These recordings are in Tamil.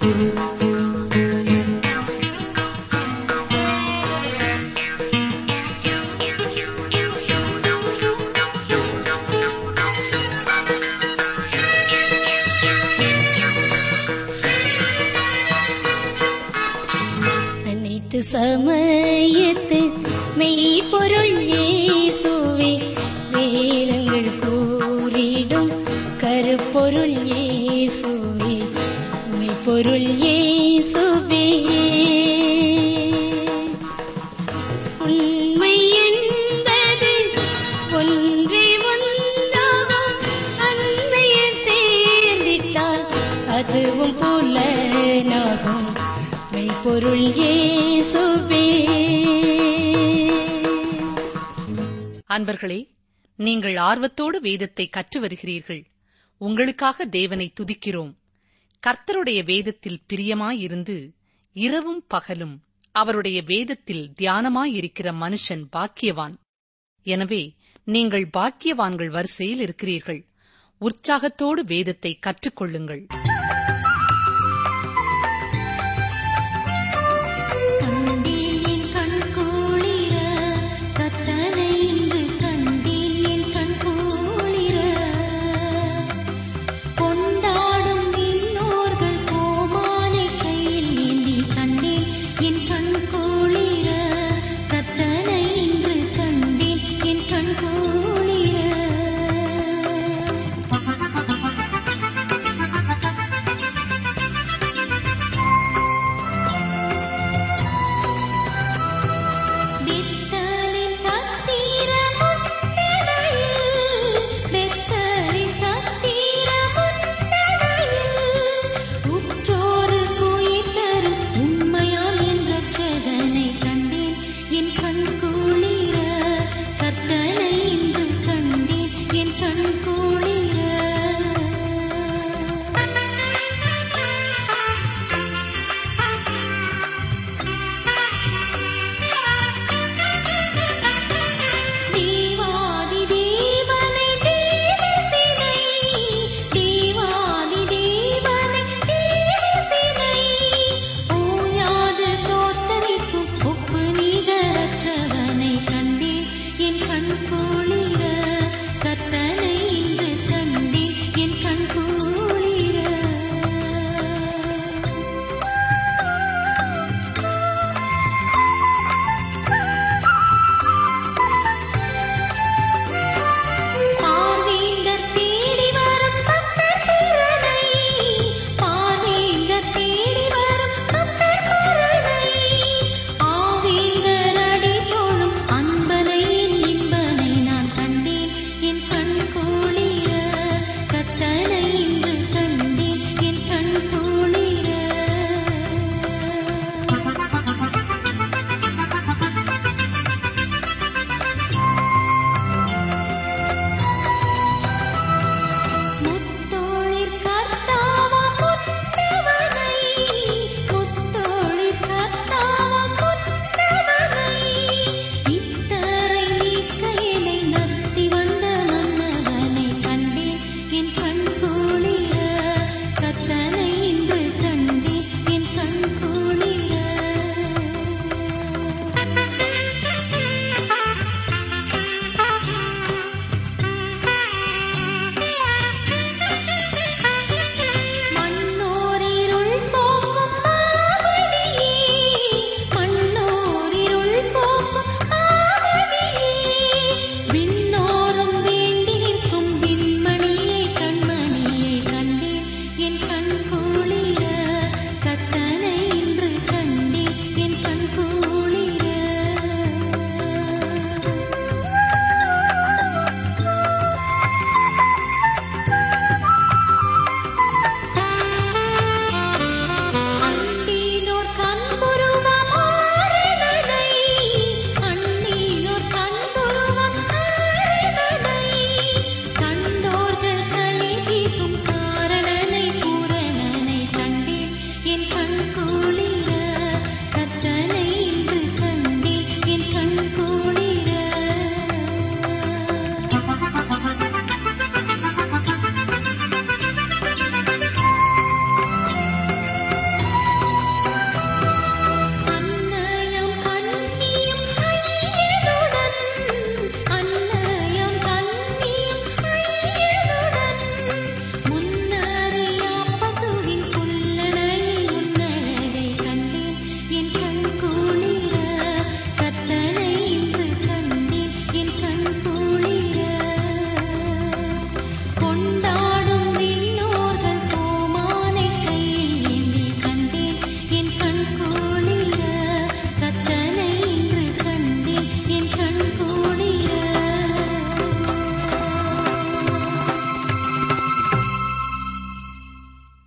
Thank you. சகோதரர்களே நீங்கள் ஆர்வத்தோடு வேதத்தை கற்று வருகிறீர்கள் உங்களுக்காக தேவனை துதிக்கிறோம். கர்த்தருடைய வேதத்தில் பிரியமாயிருந்து இரவும் பகலும் அவருடைய வேதத்தில் தியானமாயிருக்கிற மனுஷன் பாக்கியவான். எனவே நீங்கள் பாக்கியவான்கள் வரிசையில் இருக்கிறீர்கள். உற்சாகத்தோடு வேதத்தை கற்றுக்கொள்ளுங்கள்.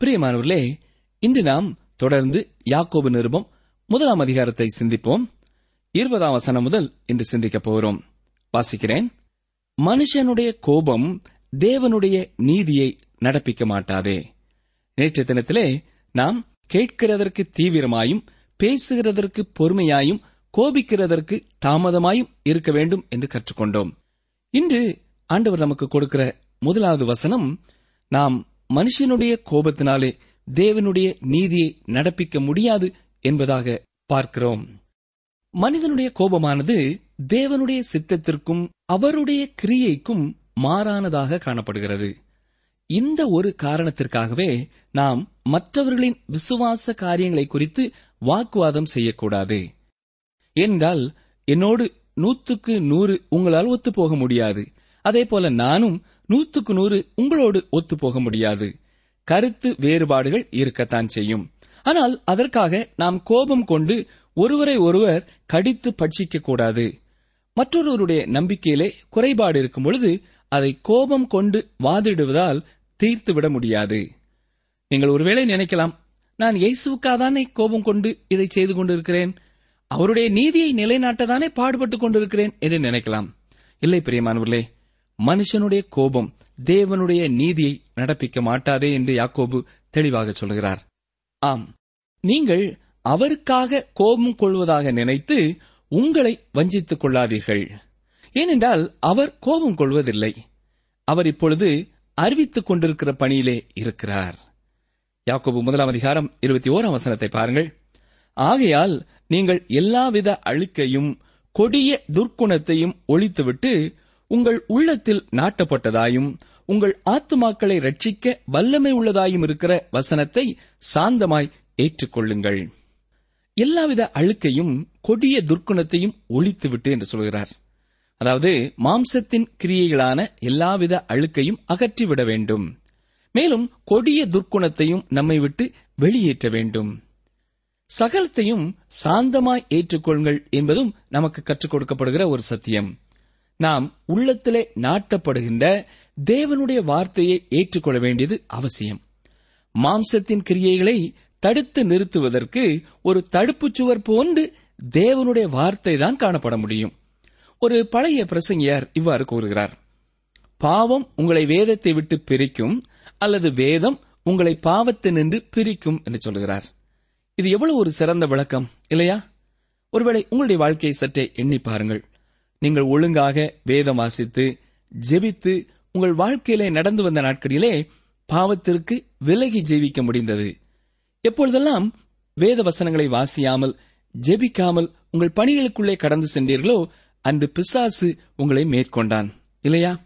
பிரியமானவர்களே இன்று நாம் தொடர்ந்து யாக்கோபு நிருபம் முதலாம் அதிகாரத்தை சிந்திப்போம். இருபதாம் வசனம் முதல் இன்று சிந்திக்கப் போகிறோம். வாசிக்கிறேன். மனுஷனுடைய கோபம் தேவனுடைய நீதியை நடப்பிக்க மாட்டாதே. நேற்று தினத்திலே நாம் கேட்கிறதற்கு தீவிரமாயும் பேசுகிறதற்கு பொறுமையாயும் கோபிக்கிறதற்கு தாமதமாயும் இருக்க வேண்டும் என்று கற்றுக்கொண்டோம். இன்று ஆண்டவர் நமக்கு கொடுக்கிற முதலாவது வசனம் நாம் மனுஷனுடைய கோபத்தினாலே தேவனுடைய நீதியை நடப்பிக்க முடியாது என்பதாக பார்க்கிறோம். மனிதனுடைய கோபமானது தேவனுடைய சித்தத்திற்கும் அவருடைய கிரியைக்கும் மாறானதாக காணப்படுகிறது. இந்த ஒரு காரணத்திற்காகவே நாம் மற்றவர்களின் விசுவாச காரியங்களை குறித்து வாக்குவாதம் செய்யக்கூடாது. என்றால் என்னோடு நூத்துக்கு நூறு உங்களால் ஒத்துப்போக முடியாது. அதே போல நானும் நூத்துக்கு நூறு உங்களோடு ஒத்து போக முடியாது. கருத்து வேறுபாடுகள் இருக்கத்தான் செய்யும். ஆனால் அதற்காக நாம் கோபம் கொண்டு ஒருவரை ஒருவர் கடித்து பட்சிக்க கூடாது. மற்றொருவருடைய நம்பிக்கையிலே குறைபாடு இருக்கும் பொழுது அதை கோபம் கொண்டு வாதிடுவதால் தீர்த்துவிட முடியாது. நீங்கள் ஒருவேளை நினைக்கலாம் நான் இயேசுக்காதானே கோபம் கொண்டு இதை செய்து கொண்டிருக்கிறேன்? அவருடைய நீதியை நிலைநாட்டதானே பாடுபட்டுக் கொண்டிருக்கிறேன் என்று நினைக்கலாம். இல்லை பிரியமானவர்களே மனுஷனுடைய கோபம் தேவனுடைய நீதியை நடப்பிக்க மாட்டாதே என்று யாக்கோபு தெளிவாக சொல்கிறார். ஆம் நீங்கள் அவருக்காக கோபம் கொள்வதாக நினைத்து உங்களை வஞ்சித்துக் கொள்ளாதீர்கள். ஏனென்றால் அவர் கோபம் கொள்வதில்லை. அவர் இப்பொழுது அறிவித்துக் கொண்டிருக்கிற பணியிலே இருக்கிறார். யாக்கோபு முதலாம் அதிகாரம் இருபத்தி ஓராம் வசனத்தை பாருங்கள். ஆகையால் நீங்கள் எல்லாவித அழுக்கையும் கொடிய துர்க்குணத்தையும் ஒழித்துவிட்டு உங்கள் உள்ளத்தில் நாட்டப்பட்டதாயும் உங்கள் ஆத்துமாக்களை ரட்சிக்க வல்லமை உள்ளதாயும் இருக்கிற வசனத்தை சாந்தமாய் ஏற்றுக்கொள்ளுங்கள். எல்லாவித அழுக்கையும் கொடிய துர்க்குணத்தையும் ஒழித்துவிட்டு என்று சொல்கிறார். அதாவது மாம்சத்தின் கிரியைகளான எல்லாவித அழுக்கையும் அகற்றிவிட வேண்டும். மேலும் கொடிய துர்க்குணத்தையும் நம்மை விட்டு வெளியேற்ற வேண்டும். சகலத்தையும் சாந்தமாய் ஏற்றுக்கொள்ளுங்கள் என்பதும் நமக்கு கற்றுக் கொடுக்கப்படுகிற ஒரு சத்தியம். நாம் உள்ளத்திலே நாட்டப்படுகின்ற தேவனுடைய வார்த்தையை ஏற்றுக்கொள்ள வேண்டியது அவசியம். மாம்சத்தின் கிரியைகளை தடுத்து நிறுத்துவதற்கு ஒரு தடுப்புச் சுவர் போன்று தேவனுடைய வார்த்தை தான் காணப்பட முடியும். ஒரு பழைய பிரசங்கியார் இவ்வாறு கூறுகிறார். பாவம் உங்களை வேதத்தை விட்டு பிரிக்கும் அல்லது வேதம் உங்களை பாவத்தினின்று பிரிக்கும் என்று சொல்கிறார். இது எவ்வளவு ஒரு சிறந்த விளக்கம் இல்லையா? ஒருவேளை உங்களுடைய வாழ்க்கையை சற்றே எண்ணி பாருங்கள். நீங்கள் ஒழுங்காக வேதம் வாசித்து ஜெபித்து உங்கள் வாழ்க்கையிலே நடந்து வந்த நாட்களிலே பாவத்திற்கு விலகி ஜெயிக்க முடிந்தது. எப்பொழுதெல்லாம் வேத வசனங்களை வாசியாமல் ஜெபிக்காமல் உங்கள் பணிகளுக்குள்ளே கடந்து சென்றீர்களோ அன்று பிசாசு உங்களை மேற்கொண்டான். இல்லையா?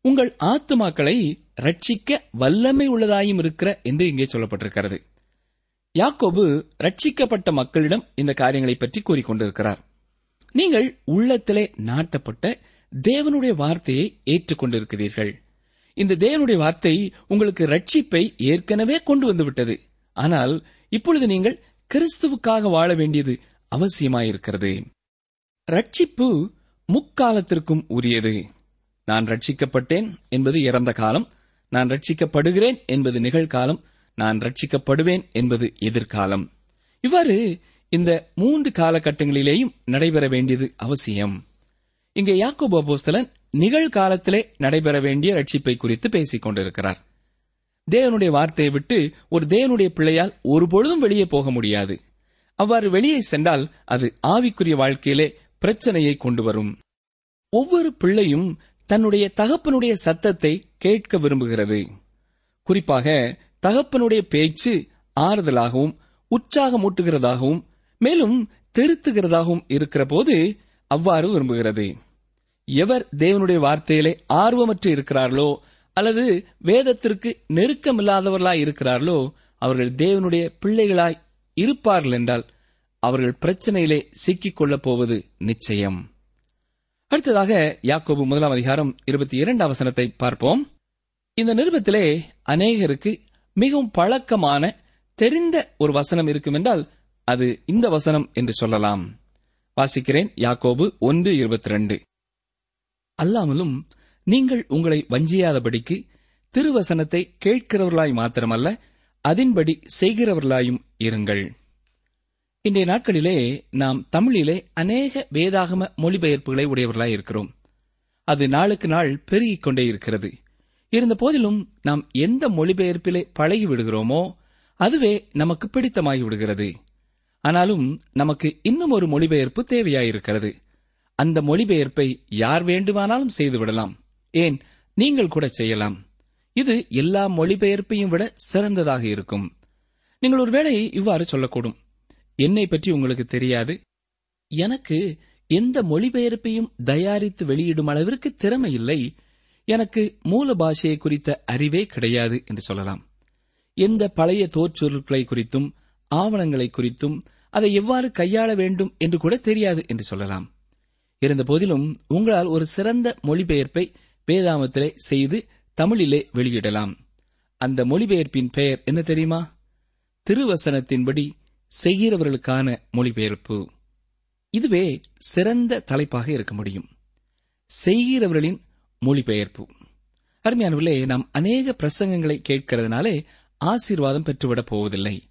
உங்கள் ஆத்துமாக்களை ரட்சிக்க வல்லமை உள்ளதாயும் இருக்கிற என்று இங்கே சொல்லப்பட்டிருக்கிறது. யாக்கோபு ரட்சிக்கப்பட்ட மக்களிடம் இந்த காரியங்களை பற்றி கூறிக்கொண்டிருக்கிறார். நீங்கள் உள்ளத்திலே நாட்டப்பட்ட தேவனுடைய வார்த்தையை ஏற்றுக்கொண்டிருக்கிறீர்கள். இந்த தேவனுடைய வார்த்தை உங்களுக்கு ரட்சிப்பை ஏற்கனவே கொண்டு வந்துவிட்டது. ஆனால் இப்பொழுது நீங்கள் கிறிஸ்துவுக்காக வாழ வேண்டியது அவசியமாயிருக்கிறது. ரட்சிப்பு முக்காலத்திற்கும் உரியது. நான் ரட்சிக்கப்பட்டேன் என்பது இறந்த காலம் நான் ரட்சிக்கப்படுகிறேன் என்பது நிகழ்காலம் நான் ரட்சிக்கப்படுவேன் என்பது எதிர்காலம். இவ்வாறு இந்த மூன்று காலகட்டங்களிலேயும் நடைபெற வேண்டியது அவசியம். இங்கே யாக்கோபு அப்போஸ்தலன் நிகழ்காலத்திலே நடைபெற வேண்டிய ரட்சிப்பை குறித்து பேசிக் கொண்டிருக்கிறார். தேவனுடைய வார்த்தையை விட்டு ஒரு தேவனுடைய பிள்ளையால் ஒருபொழுதும் வெளியே போக முடியாது. அவ்வாறு வெளியே சென்றால் அது ஆவிக்குரிய வாழ்க்கையிலே பிரச்சனையை கொண்டு வரும். ஒவ்வொரு பிள்ளையும் தன்னுடைய தகப்பனுடைய சத்தத்தை கேட்க விரும்புகிறது. குறிப்பாக தகப்பனுடைய பேச்சு ஆறுதலாகவும் உற்சாகமூட்டுகிறதாகவும் மேலும் திருத்துகிறதாகவும் இருக்கிற போது அவ்வாறு விரும்புகிறது. எவர் தேவனுடைய வார்த்தையிலே ஆர்வமற்று இருக்கிறார்களோ அல்லது வேதத்திற்கு நெருக்கமில்லாதவர்களாய் இருக்கிறார்களோ அவர்கள் தேவனுடைய பிள்ளைகளாய் இருப்பார்கள் என்றால் அவர்கள் பிரச்சனையிலே சிக்கிக் கொள்ளப் போவது நிச்சயம். அடுத்ததாக யாக்கோபு முதலாம் அதிகாரம் இருபத்தி இரண்டாம் வசனத்தை பார்ப்போம். இந்த நிருபத்திலே அநேகருக்கு மிகவும் பழக்கமான தெரிந்த ஒரு வசனம் இருக்கும் என்றால் அது இந்த வசனம் என்று சொல்லலாம். வாசிக்கிறேன் யாக்கோபு ஒன்று இருபத்தி ரெண்டு அல்லாமலும் நீங்கள் உங்களை வஞ்சியாதபடிக்கு திருவசனத்தை கேட்கிறவர்களாய் மாத்திரமல்ல அதன்படி செய்கிறவர்களாயும் இருங்கள். இன்றைய நாட்களிலே நாம் தமிழிலே அநேக வேதாகம மொழிபெயர்ப்புகளை உடையவர்களாய் இருக்கிறோம். அது நாளுக்கு நாள் பெருகிக் கொண்டே இருக்கிறது. இருந்த போதிலும் நாம் எந்த மொழிபெயர்ப்பிலே பழகி விடுகிறோமோ அதுவே நமக்கு பிடித்தமாகி விடுகிறது. ஆனாலும் நமக்கு இன்னும் ஒரு மொழிபெயர்ப்பு தேவையாயிருக்கிறது. அந்த மொழிபெயர்ப்பை யார் வேண்டுமானாலும் செய்துவிடலாம் ஏன்? நீங்கள் கூட செய்யலாம். இது எல்லா மொழிபெயர்ப்பையும் விட சிறந்ததாக இருக்கும். நீங்கள் ஒருவேளை இவ்வாறு சொல்லக்கூடும். என்னை பற்றி உங்களுக்கு தெரியாது. எனக்கு எந்த மொழிபெயர்ப்பையும் தயாரித்து வெளியிடும் அளவிற்கு திறமை இல்லை. எனக்கு மூல பாஷையை குறித்த அறிவே கிடையாது என்று சொல்லலாம். எந்த பழைய தோற்சொருட்களை குறித்தும் ஆவணங்களை குறித்தும் அதை எவ்வாறு கையாள வேண்டும் என்று கூட தெரியாது என்று சொல்லலாம். இருந்த போதிலும் உங்களால் ஒரு சிறந்த மொழிபெயர்ப்பை வேதாமத்திலே செய்து தமிழிலே வெளியிடலாம். அந்த மொழிபெயர்ப்பின் பெயர் என்ன தெரியுமா? திருவசனத்தின்படி செய்கிறவர்களுக்கான மொழிபெயர்ப்பு. இதுவே சிறந்த தலைப்பாக இருக்க முடியும். செய்கிறவர்களின் மொழிபெயர்ப்பு. அருமையானவர்களே நாம் அநேக பிரசங்கங்களை கேட்கிறதுனாலே ஆசீர்வாதம் பெற்றுவிடப் போவதில்லை.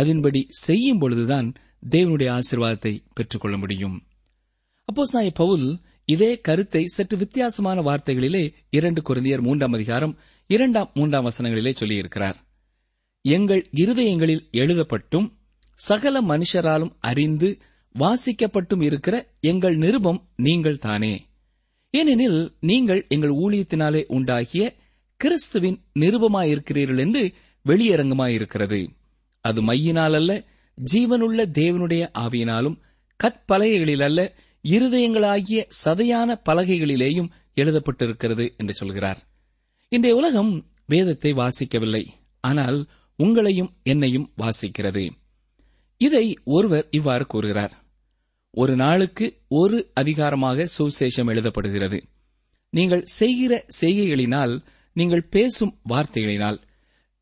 அதன்படி செய்யும் பொழுதுதான் தேவனுடைய ஆசீர்வாதத்தை பெற்றுக்கொள்ள முடியும். அப்போஸ்தலனாகிய பவுல் இதே கருத்தை சற்று வித்தியாசமான வார்த்தைகளிலே இரண்டு குருந்தியர் மூன்றாம் அதிகாரம் இரண்டாம் மூன்றாம் வசனங்களிலே சொல்லியிருக்கிறார். எங்கள் இருதயங்களில் எழுதப்பட்டும் சகல மனுஷராலும் அறிந்து வாசிக்கப்பட்டும் இருக்கிற எங்கள் நிருபம் நீங்கள் தானே. ஏனெனில் நீங்கள் எங்கள் ஊழியத்தினாலே உண்டாகிய கிறிஸ்துவின் நிருபமாயிருக்கிறீர்கள் என்று வெளியரங்கமாயிருக்கிறது. அது மையினால் அல்ல ஜீவனுள்ள தேவனுடைய ஆவியினாலும் கற்பலகைகளில் அல்ல இருதயங்களாகிய சதையான பலகைகளிலேயும் எழுதப்பட்டிருக்கிறது என்று சொல்கிறார். இன்றைய உலகம் வேதத்தை வாசிக்கவில்லை ஆனால் உங்களையும் என்னையும் வாசிக்கிறது. இதை ஒருவர் இவ்வாறு கூறுகிறார். ஒரு நாளுக்கு ஒரு அதிகாரமாக சுவிசேஷம் எழுதப்படுகிறது. நீங்கள் செய்கிற செய்கைகளினால் நீங்கள் பேசும் வார்த்தைகளினால்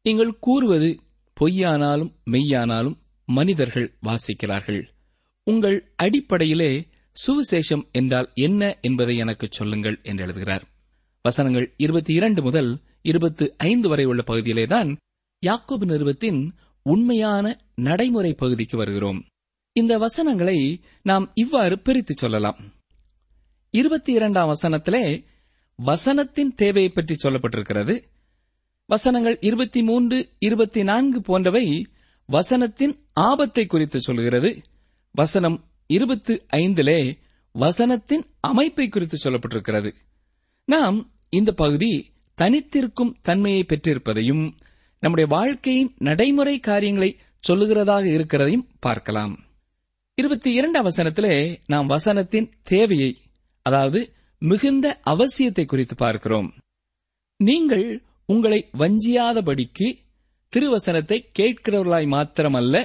நீங்கள் கூறுவது பொய்யானாலும் மெய்யானாலும் மனிதர்கள் வாசிக்கிறார்கள். உங்கள் அடிப்படையிலே சுவிசேஷம் என்றால் என்ன என்பதை எனக்கு சொல்லுங்கள் என்று எழுதுகிறார். வசனங்கள் இருபத்தி இரண்டு முதல் இருபத்தி ஐந்து வரை உள்ள பகுதியிலேதான் யாக்கோபு நிறுவத்தின் உண்மையான நடைமுறை பகுதிக்கு வருகிறோம். இந்த வசனங்களை நாம் இவ்வாறு பிரித்து சொல்லலாம். இருபத்தி இரண்டாம் வசனத்திலே வசனத்தின் தேவையை பற்றி சொல்லப்பட்டிருக்கிறது. வசனங்கள் இருபத்தி மூன்று இருபத்தி நான்கு போன்றவை வசனத்தின் ஆபத்தை குறித்து சொல்கிறது. வசனம் இருபத்தி ஐந்திலே வசனத்தின் அமைப்பை குறித்து சொல்லப்பட்டிருக்கிறது. நாம் இந்த பகுதி தனித்திருக்கும் தன்மையை பெற்றிருப்பதையும் நம்முடைய வாழ்க்கையின் நடைமுறை காரியங்களை சொல்லுகிறதாக இருக்கிறதையும் பார்க்கலாம். இருபத்தி இரண்டாம் வசனத்திலே நாம் வசனத்தின் தேவையை அதாவது மிகுந்த அவசியத்தை குறித்து பார்க்கிறோம். நீங்கள் உங்களை வஞ்சியாதபடிக்கு திருவசனத்தை கேட்கிறவர்களாய் மாத்திரமல்ல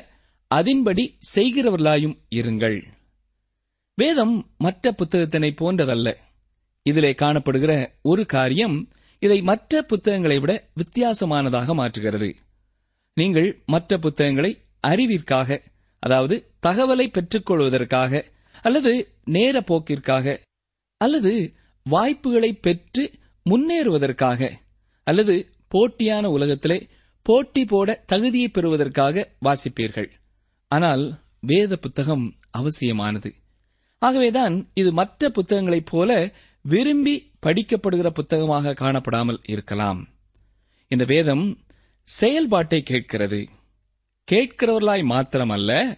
அதின்படி செய்கிறவர்களாயும் இருங்கள். வேதம் மற்ற புத்தகத்தினை போன்றதல்ல. இதிலே காணப்படுகிற ஒரு காரியம் இதை மற்ற புத்தகங்களை விட வித்தியாசமானதாக மாற்றுகிறது. நீங்கள் மற்ற புத்தகங்களை அறிவிற்காக அதாவது தகவலை பெற்றுக்கொள்வதற்காக அல்லது நேர போக்கிற்காக அல்லது வாய்ப்புகளை பெற்று முன்னேறுவதற்காக அல்லது போட்டியான உலகத்திலே போட்டி போட தகுதியை பெறுவதற்காக வாசிப்பீர்கள். ஆனால் வேத புத்தகம் அவசியமானது. ஆகவேதான் இது மற்ற புத்தகங்களைப் போல விரும்பி படிக்கப்படுகிற புத்தகமாக காணப்படாமல் இருக்கலாம். இந்த வேதம் செயல்பாட்டை கேட்கிறது. கேட்கிறவர்களாய் மாத்திரமல்ல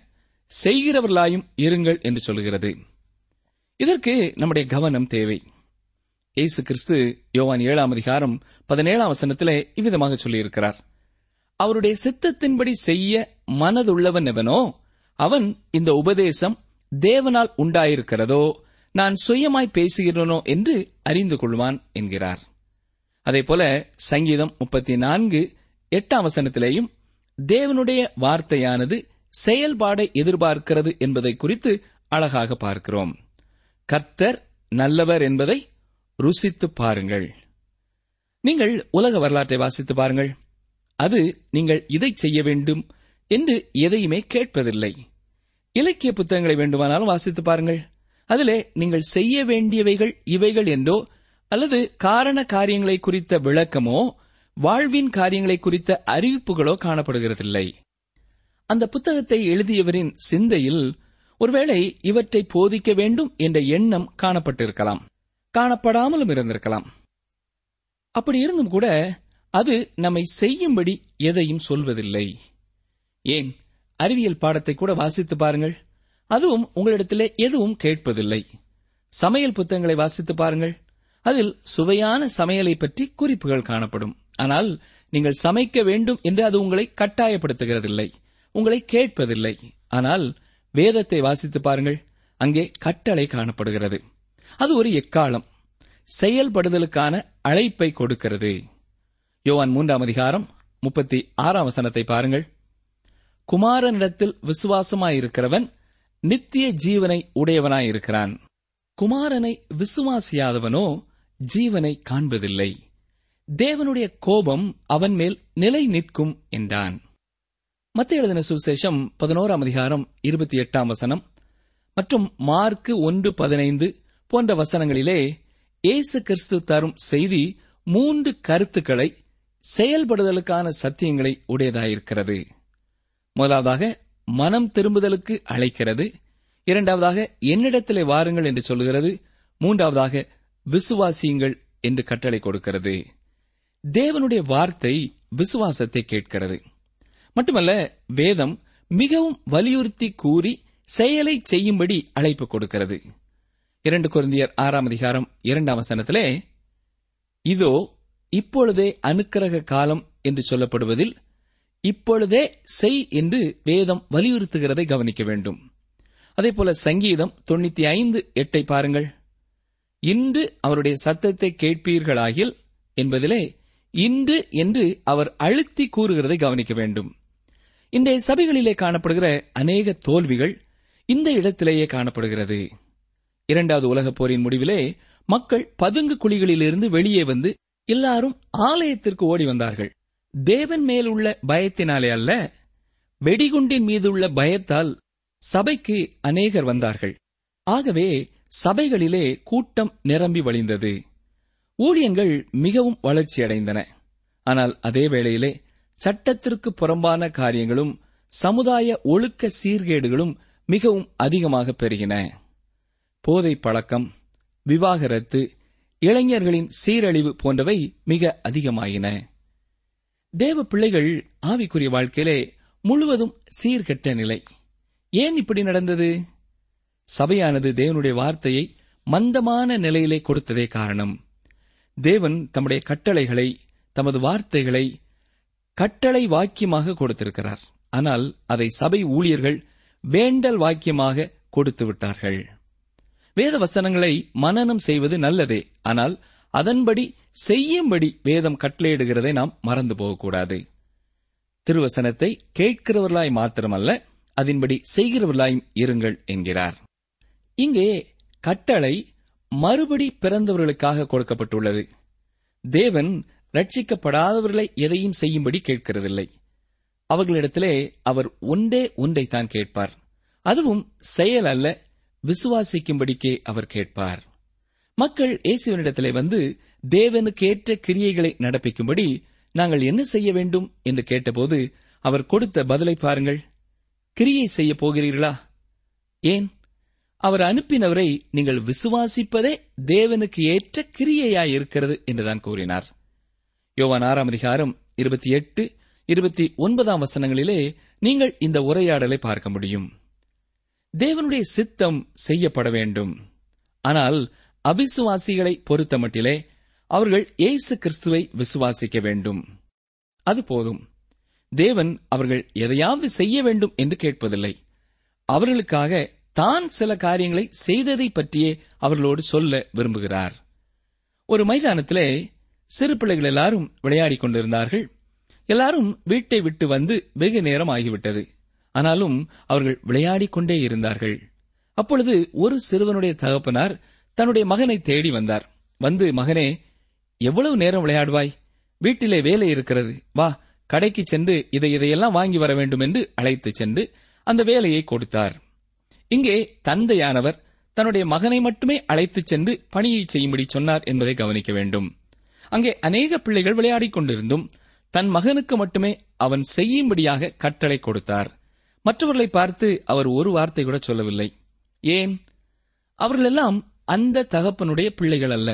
செய்கிறவர்களாயும் இருங்கள் என்று சொல்கிறது. இதற்கு நம்முடைய கவனம் தேவை. இயேசு கிறிஸ்து யோவான் ஏழாம் அதிகாரம் பதினேழாம் வசனத்திலே இவ்விதமாக சொல்லியிருக்கிறார். அவருடைய சித்தத்தின்படி செய்ய மனதுள்ளவன் எவனோ அவன் இந்த உபதேசம் தேவனால் உண்டாயிருக்கிறதோ நான் சுயமாய் பேசுகிறனோ என்று அறிந்து கொள்வான் என்கிறார். அதேபோல சங்கீதம் முப்பத்தி நான்கு எட்டாம் வசனத்திலேயும் தேவனுடைய வார்த்தையானது செயல்பாடை எதிர்பார்க்கிறது என்பதை குறித்து அழகாக பார்க்கிறோம். கர்த்தர் நல்லவர் என்பதை ருசித்து பாருங்கள். நீங்கள் உலக வரலாற்றை வாசித்து பாருங்கள். அது நீங்கள் இதை செய்ய வேண்டும் என்று எதையுமே கேட்பதில்லை. இலக்கிய புத்தகங்களை வேண்டுமானாலும் வாசித்து பாருங்கள். அதிலே நீங்கள் செய்ய வேண்டியவைகள் இவைகள் என்றோ அல்லது காரண காரியங்களை குறித்த விளக்கமோ வாழ்வின் காரியங்களை குறித்த அறிவிப்புகளோ காணப்படுகிறதில்லை. அந்த புத்தகத்தை எழுதியவரின் சிந்தையில் ஒருவேளை இவற்றை போதிக்க வேண்டும் என்ற எண்ணம் காணப்பட்டிருக்கலாம். காணப்படாமலும் இருந்திருக்கலாம். அப்படி இருந்தும் கூட அது நம்மை செய்யும்படி எதையும் சொல்வதில்லை. ஏன்? அறிவியல் பாடத்தை கூட வாசித்து பாருங்கள். அதுவும் உங்களிடத்திலே எதுவும் கேட்பதில்லை. சமையல் புத்தகங்களை வாசித்து பாருங்கள். அதில் சுவையான சமையலை பற்றி குறிப்புகள் காணப்படும். ஆனால் நீங்கள் சமைக்க வேண்டும் என்று அது உங்களை கட்டாயப்படுத்துகிறதில்லை. உங்களை கேட்பதில்லை. ஆனால் வேதத்தை வாசித்து பாருங்கள். அங்கே கட்டளை காணப்படுகிறது. அது ஒரு எக்காலம். செயல்படுதலுக்கான அழைப்பை கொடுக்கிறது. யோவான் மூன்றாம் அதிகாரம் முப்பத்தி ஆறாம் வசனத்தை பாருங்கள். குமாரனிடத்தில் விசுவாசமாயிருக்கிறவன் நித்திய ஜீவனை உடையவனாயிருக்கிறான். குமாரனை விசுவாசியாதவனோ ஜீவனை காண்பதில்லை. தேவனுடைய கோபம் அவன் மேல் நிலை நிற்கும் என்றான். மத்திய எழுதின சுவிசேஷம் பதினோராம் அதிகாரம் இருபத்தி எட்டாம் வசனம் மற்றும் மார்க்கு ஒன்று பதினைந்து போன்ற வசனங்களிலே இயேசு கிறிஸ்து தரும் செய்தி மூன்று கருத்துக்களை செயல்படுதலுக்கான சத்தியங்களை உடையதாயிருக்கிறது. முதலாவதாக மனம் திரும்புதலுக்கு அழைக்கிறது. இரண்டாவதாக என்னிடத்திலே வாருங்கள் என்று சொல்கிறது மூன்றாவதாக விசுவாசியுங்கள் என்று கட்டளை கொடுக்கிறது. தேவனுடைய வார்த்தை விசுவாசத்தை கேட்கிறது. மட்டுமல்ல வேதம் மிகவும் வலியுறுத்தி கூறி செயலை செய்யும்படி அழைப்பு கொடுக்கிறது. இரண்டு குருந்தியர் ஆறாம் அதிகாரம் இரண்டாம் வசனத்திலே இதோ இப்பொழுதே அனுக்கிரக காலம் என்று சொல்லப்படுவதில் இப்பொழுதே செய் என்று வேதம் வலியுறுத்துகிறதை கவனிக்க வேண்டும். அதேபோல சங்கீதம் தொண்ணூத்தி ஐந்து எட்டை பாருங்கள். இன்று அவருடைய சத்தத்தை கேட்பீர்களாகில் என்பதிலே இன்று என்று அவர் அழுத்தி கூறுகிறதை கவனிக்க வேண்டும். இன்றைய சபைகளிலே காணப்படுகிற அநேக தோல்விகள் இந்த இடத்திலேயே காணப்படுகிறது. இரண்டாவது உலகப் போரின் முடிவிலே மக்கள் பதுங்கு குழிகளிலிருந்து வெளியே வந்து எல்லாரும் ஆலயத்திற்கு ஓடி வந்தார்கள். தேவன் மேல் உள்ள பயத்தினாலே அல்ல வெடிகுண்டின் மீதுள்ள பயத்தால் சபைக்கு அநேகர் வந்தார்கள். ஆகவே சபைகளிலே கூட்டம் நிரம்பி வழிந்தது. ஊழியங்கள் மிகவும் வளர்ச்சியடைந்தன ஆனால் அதே வேளையிலே சட்டத்திற்கு புறம்பான காரியங்களும் சமுதாய ஒழுக்க சீர்கேடுகளும் மிகவும் அதிகமாக பெருகின. போதை பழக்கம் விவாகரத்து இளைஞர்களின் சீரழிவு போன்றவை மிக அதிகமாயின. தேவ பிள்ளைகள் ஆவிக்குரிய வாழ்க்கையிலே முழுவதும் சீர்கெட்ட நிலை. ஏன் இப்படி நடந்தது? சபையானது தேவனுடைய வார்த்தையை மந்தமான நிலையிலே கொடுத்ததே காரணம். தேவன் தம்முடைய கட்டளைகளை தமது வார்த்தைகளை கட்டளை வாக்கியமாக கொடுத்திருக்கிறார். ஆனால் அதை சபை ஊழியர்கள் வேண்டல் வாக்கியமாக கொடுத்து விட்டார்கள் வேத வசனங்களை மனனம் செய்வது நல்லதே. ஆனால் அதன்படி செய்யும்படி வேதம் கட்டளையிடுகிறதை நாம் மறந்து போகக்கூடாது. திருவசனத்தை கேட்கிறவர்களாய் மாத்திரமல்ல அதன்படி செய்கிறவர்களாயும் இருங்கள் என்கிறார். இங்கே கட்டளை மறுபடி பிறந்தவர்களுக்காக கொடுக்கப்பட்டுள்ளது. தேவன் ரட்சிக்கப்படாதவர்களை எதையும் செய்யும்படி கேட்கிறதில்லை. அவர்களிடத்திலே அவர் ஒன்றே ஒன்றைத்தான் கேட்பார். அதுவும் செயல் அல்ல விசுவாசிக்கும்படிக்கே அவர் கேட்பார். மக்கள் இயேசுவனிடத்திலே வந்து தேவனுக்கு ஏற்ற கிரியைகளை நடப்பிக்கும்படி நாங்கள் என்ன செய்ய வேண்டும் என்று கேட்டபோது அவர் கொடுத்த பதிலை பாருங்கள். கிரியை செய்ய போகிறீர்களா? ஏன்? அவர் அனுப்பினவரை நீங்கள் விசுவாசிப்பதே தேவனுக்கு ஏற்ற கிரியையாயிருக்கிறது என்றுதான் கூறினார். யோவான் ஆறாம் அதிகாரம் இருபத்தி எட்டு இருபத்தி ஒன்பதாம் வசனங்களிலே நீங்கள் இந்த உரையாடலை பார்க்க முடியும். தேவனுடைய சித்தம் செய்யப்பட வேண்டும். ஆனால் அவிசுவாசிகளை பொறுத்தமட்டிலே அவர்கள் இயேசு கிறிஸ்துவை விசுவாசிக்க வேண்டும். அது போதும். தேவன் அவர்கள் எதையாவது செய்ய வேண்டும் என்று கேட்பதில்லை. அவர்களுக்காக தான் சில காரியங்களை செய்ததை பற்றியே அவர்களோடு சொல்ல விரும்புகிறார். ஒரு மைதானத்திலே சிறு பிள்ளைகள் எல்லாரும் விளையாடிக் கொண்டிருந்தார்கள். எல்லாரும் வீட்டை விட்டு வந்து வெகு நேரம் ஆகிவிட்டது. ஆனாலும் அவர்கள் விளையாடிக் கொண்டே இருந்தார்கள். அப்பொழுது ஒரு சிறுவனுடைய தகப்பனார் தன்னுடைய மகனை தேடி வந்தார். வந்து மகனே எவ்வளவு நேரம் விளையாடுவாய்? வீட்டிலே வேலை இருக்கிறது. வா கடைக்கு சென்று இதை இதையெல்லாம் வாங்கி வர வேண்டும் என்று அழைத்துச் சென்று அந்த வேலையை கொடுத்தார். இங்கே தந்தையானவர் தன்னுடைய மகனை மட்டுமே அழைத்துச் சென்று பணியை செய்யும்படி சொன்னார் என்பதை கவனிக்க வேண்டும். அங்கே அநேக பிள்ளைகள் விளையாடிக் கொண்டிருந்தும் தன் மகனுக்கு மட்டுமே அவன் செய்யும்படியாக கட்டளை கொடுத்தார். மற்றவர்களை பார்த்து அவர் ஒரு வார்த்தை கூட சொல்லவில்லை. ஏன்? அவர்களெல்லாம் அந்த தகப்பனுடைய பிள்ளைகள் அல்ல.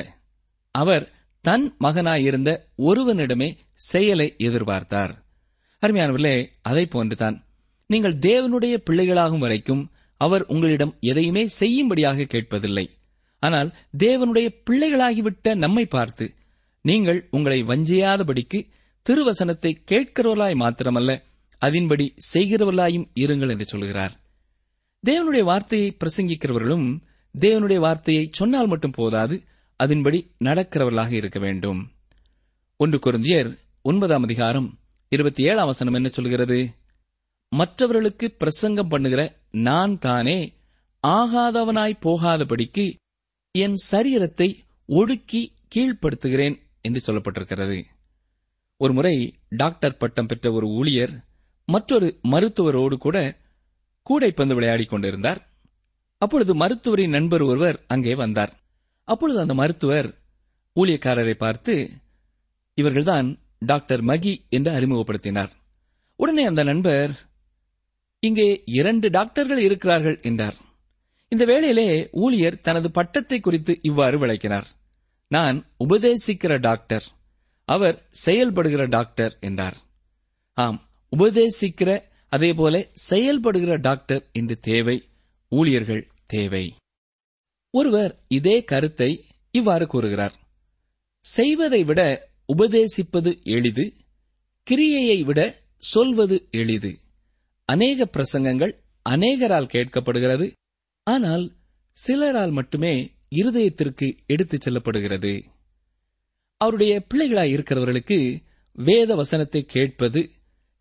அவர் தன் மகனாயிருந்த ஒருவனிடமே செயலை எதிர்பார்த்தார். அருமையானவர்களே அதை போன்றுதான். நீங்கள் தேவனுடைய பிள்ளைகளாகும் வரைக்கும் அவர் உங்களிடம் எதையுமே செய்யும்படியாக கேட்பதில்லை. ஆனால் தேவனுடைய பிள்ளைகளாகிவிட்ட நம்மை பார்த்து நீங்கள் உங்களை வஞ்சியாதபடிக்கு திருவசனத்தை கேட்கிறவர்களாய் மாத்திரமல்ல அதன்படி செய்கிறவர்களாயும் இருங்கள் என்று சொல்கிறார். தேவனுடைய வார்த்தையை பிரசங்கிக்கிறவர்களும் தேவனுடைய வார்த்தையை சொன்னால் மட்டும் போதாது அதன்படி நடக்கிறவர்களாக இருக்க வேண்டும். ஒன்று குருந்தியர் ஒன்பதாம் அதிகாரம் இருபத்தி ஏழாம் வசனம் என்ன சொல்கிறது? மற்றவர்களுக்கு பிரசங்கம் பண்ணுகிற நான் தானே ஆகாதவனாய் போகாதபடிக்கு என் சரீரத்தை ஒடுக்கி கீழ்ப்படுத்துகிறேன் என்று சொல்லப்பட்டிருக்கிறது. ஒருமுறை டாக்டர் பட்டம் பெற்ற ஒரு ஊழியர் மற்றொரு மருத்துவரோடு கூட கூடைப்பந்து விளையாடிக் கொண்டிருந்தார். அப்பொழுது மருத்துவரின் நண்பர் ஒருவர் அங்கே வந்தார். அப்பொழுது அந்த மருத்துவர் ஊழியக்காரரை பார்த்து இவர்கள்தான் டாக்டர் மகி என்று அறிமுகப்படுத்தினார். உடனே அந்த நண்பர் இங்கே இரண்டு டாக்டர்கள் இருக்கிறார்கள் என்றார். இந்த வேளையிலே ஊழியர் தனது பட்டத்தை குறித்து இவ்வாறு விளக்கினார். நான் உபதேசிக்கிற டாக்டர் அவர் செயல்படுகிற டாக்டர் என்றார். ஆம் உபதேசிக்கிற அதேபோல செயல்படுகிற டாக்டர் இன்று தேவை ஊழியர்கள் தேவை. ஒருவர் இதே கருத்தை இவ்வாறு கூறுகிறார். செய்வதை விட உபதேசிப்பது எளிது கிரியையை விட சொல்வது எளிது. அநேக பிரசங்கங்கள் அநேகரால் கேட்கப்படுகிறது ஆனால் சிலரால் மட்டுமே இருதயத்திற்கு எடுத்துச் செல்லப்படுகிறது. அவருடைய பிள்ளைகளாய் இருக்கிறவர்களுக்கு வேத வசனத்தை கேட்பது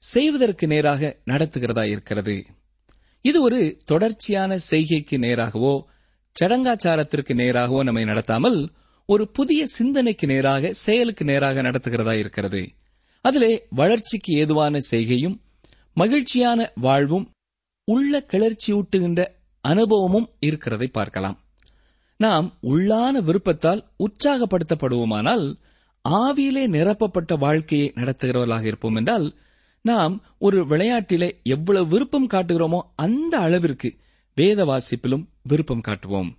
செய்வதற்கு நேராக நடத்துகிறதா இருக்கிறது? இது ஒரு தொடர்ச்சியான செய்கைக்கு நேராகவோ சடங்காச்சாரத்திற்கு நேராகவோ நம்மை நடத்தாமல் ஒரு புதிய சிந்தனைக்கு நேராக செயலுக்கு நேராக நடத்துகிறதா இருக்கிறது. அதிலே வளர்ச்சிக்கு ஏதுவான செய்கையும் மகிழ்ச்சியான வாழ்வும் உள்ள கிளர்ச்சியூட்டுகின்ற அனுபவமும் இருக்கிறதை பார்க்கலாம். நாம் உள்ளான விருப்பத்தால் உற்சாகப்படுத்தப்படுவோமானால் ஆவியிலே நிரப்பப்பட்ட வாழ்க்கையை நடத்துகிறவர்களாக இருப்போம் என்றால் நாம் ஒரு விளையாட்டிலே எவ்வளவு விருப்பம் காட்டுகிறோமோ அந்த அளவிற்கு வேத வாசிப்பிலும் விருப்பம் காட்டுவோம்.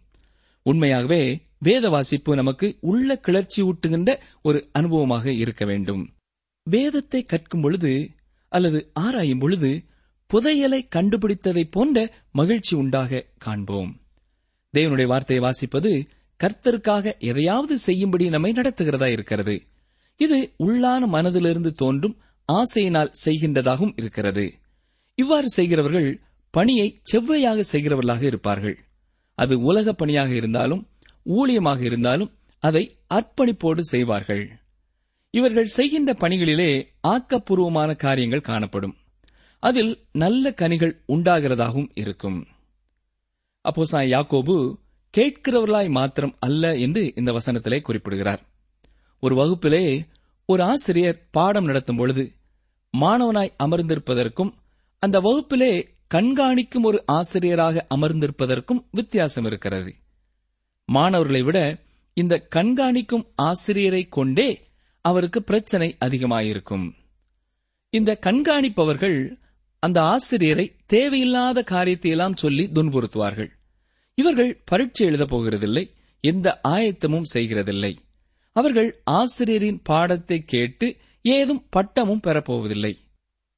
உண்மையாகவே வேத வாசிப்பு நமக்கு உள்ள கிளர்ச்சி ஊட்டுகின்ற ஒரு அனுபவமாக இருக்க வேண்டும். வேதத்தை கற்கும் பொழுது அல்லது ஆராயும் பொழுது புதையலை கண்டுபிடித்ததைப் போன்ற மகிழ்ச்சி உண்டாக காண்போம். தேவனுடைய வார்த்தையை வாசிப்பது கர்த்தருக்காக எதையாவது செய்யும்படி நம்மை நடத்துகிறதா இருக்கிறது. இது உள்ளான மனதிலிருந்து தோன்றும் ஆசையினால் செய்கின்றதாகவும் இருக்கிறது. இவ்வாறு செய்கிறவர்கள் பணியை செவ்வையாக செய்கிறவர்களாக இருப்பார்கள். அது உலக பணியாக இருந்தாலும் ஊழியமாக இருந்தாலும் அதை அர்ப்பணிப்போடு செய்வார்கள். இவர்கள் செய்கின்ற பணிகளிலே ஆக்கப்பூர்வமான காரியங்கள் காணப்படும். அதில் நல்ல கனிகள் உண்டாகிறதாகவும் இருக்கும். அப்போ யாக்கோபு கேட்கிறவர்களாய் மாத்திரம் அல்ல என்று இந்த வசனத்திலே குறிப்பிடுகிறார். ஒரு வகுப்பிலே ஒரு ஆசிரியர் பாடம் நடத்தும் பொழுது மாணவனாய் அமர்ந்திருப்பதற்கும் அந்த வகுப்பிலே கண்காணிக்கும் ஒரு ஆசிரியராக அமர்ந்திருப்பதற்கும் வித்தியாசம் இருக்கிறது. மாணவர்களை விட இந்த கண்காணிக்கும் ஆசிரியரை கொண்டே அவருக்கு பிரச்சனை அதிகமாயிருக்கும். இந்த கண்காணிப்பவர்கள் அந்த ஆசிரியரை தேவையில்லாத காரியத்தை எல்லாம் சொல்லி துன்புறுத்துவார்கள். இவர்கள் பரீட்சை எழுதப் போகிறதில்லை எந்த ஆயத்தமும் செய்கிறதில்லை. அவர்கள் ஆசிரியரின் பாடத்தை கேட்டு ஏதும் பட்டமும் பெறப்போவதில்லை.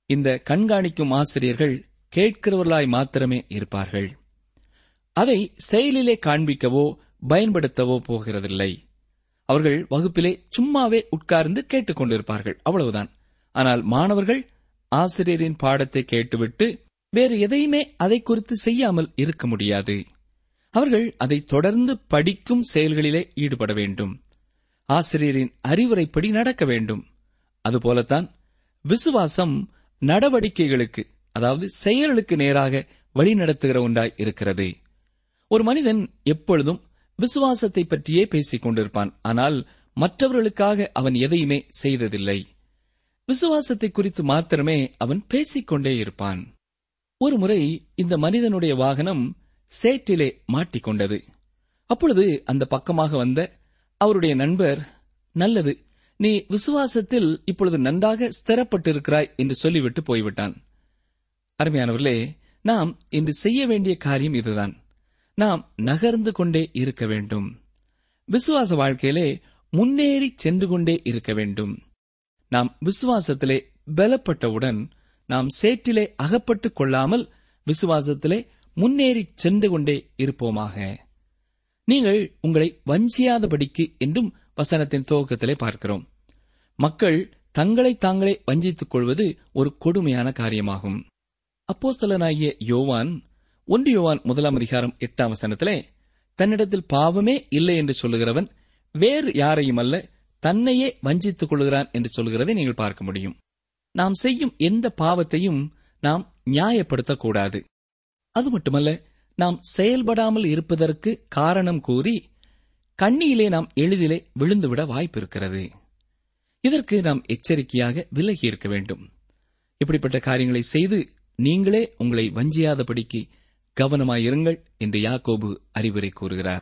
இந்த கண்காணிக்கும் ஆசிரியர்கள் கேட்கிறவர்களாய் மாத்திரமே இருப்பார்கள். அதை செயலிலே காண்பிக்கவோ பயன்படுத்தவோ போகிறதில்லை. அவர்கள் வகுப்பிலே சும்மாவே உட்கார்ந்து கேட்டுக்கொண்டிருப்பார்கள் அவ்வளவுதான். ஆனால் மாணவர்கள் ஆசிரியரின் பாடத்தை கேட்டுவிட்டு வேறு எதையுமே அதை குறித்து செய்யாமல் இருக்க முடியாது. அவர்கள் அதை தொடர்ந்து படிக்கும் செயல்களிலே ஈடுபட வேண்டும். ஆசிரியரின் அறிவுரைப்படி நடக்க வேண்டும். அதுபோலத்தான் விசுவாசம் நடவடிக்கைகளுக்கு அதாவது செயல்களுக்கு நேராக வழிநடத்துகிற ஒன்றாய் இருக்கிறது. ஒரு மனிதன் எப்பொழுதும் விசுவாசத்தை பற்றியே பேசிக் கொண்டிருப்பான். ஆனால் மற்றவர்களுக்காக அவன் எதையுமே செய்ததில்லை. விசுவாசத்தை குறித்து மாத்திரமே அவன் பேசிக்கொண்டே இருப்பான். ஒருமுறை இந்த மனிதனுடைய வாகனம் சேற்றிலே மாட்டிக்கொண்டது அப்பொழுது அந்த பக்கமாக வந்த அவருடைய நண்பர் நல்லது நீ விசுவாசத்தில் இப்பொழுது நன்றாக ஸ்திரப்பட்டிருக்கிறாய் என்று சொல்லிவிட்டு போய்விட்டான். அருமையானவர்களே நாம் இன்று செய்ய வேண்டிய காரியம் இதுதான். நாம் நகர்ந்து கொண்டே இருக்க வேண்டும். விசுவாச வாழ்க்கையிலே முன்னேறி சென்று கொண்டே இருக்க வேண்டும். நாம் விசுவாசத்திலே பலப்பட்டவுடன் நாம் சேற்றிலே அகப்பட்டுக் கொள்ளாமல் விசுவாசத்திலே முன்னேறி சென்று கொண்டே இருப்போமாக. நீங்கள் உங்களை வஞ்சியாதபடிக்கு என்றும் வசனத்தின் துவக்கத்திலே பார்க்கிறோம். மக்கள் தங்களை தாங்களே வஞ்சித்துக் கொள்வது ஒரு கொடுமையான காரியமாகும். அப்போஸ்தலனாகிய யோவான் ஒன்று யோவான் முதலாம் அதிகாரம் எட்டாம் வசனத்திலே தன்னிடத்தில் பாவமே இல்லை என்று சொல்லுகிறவன் வேறு யாரையும் அல்ல தன்னையே வஞ்சித்துக் கொள்கிறான் என்று சொல்கிறதை நீங்கள் பார்க்க முடியும். நாம் செய்யும் எந்த பாவத்தையும் நாம் நியாயப்படுத்தக்கூடாது. அது மட்டுமல்ல நாம் செயல்படாமல் இருப்பதற்கு காரணம் கூறி கண்ணியிலே நாம் எளிதிலே விழுந்துவிட வாய்ப்பு இருக்கிறது இதற்கு நாம் எச்சரிக்கையாக விலகி இருக்க வேண்டும். இப்படிப்பட்ட காரியங்களை செய்து நீங்களே உங்களை வஞ்சியாதபடிக்கு கவனமாயிருங்கள் என்று யாக்கோபு அறிவுரை கூறுகிறார்.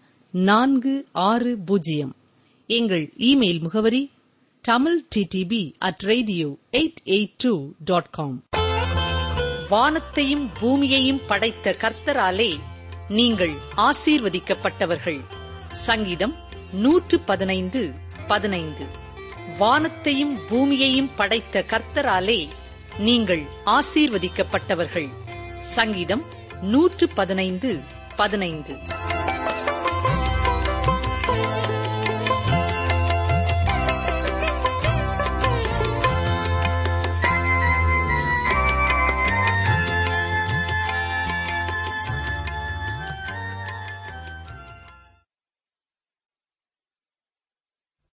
நான்கு ஆறு பூஜ்ஜியம். எங்கள் இமெயில் முகவரி Tamil DTP at radio eight eight two dot com. வானத்தையும் பூமியையும் படைத்த கர்த்தராலே நீங்கள் ஆசீர்வதிக்கப்பட்டவர்கள். சங்கீதம் நூற்று பதினைந்து பதினைந்து. வானத்தையும் பூமியையும் படைத்த கர்த்தராலே நீங்கள் ஆசீர்வதிக்கப்பட்டவர்கள். சங்கீதம் நூற்று பதினைந்து பதினைந்து.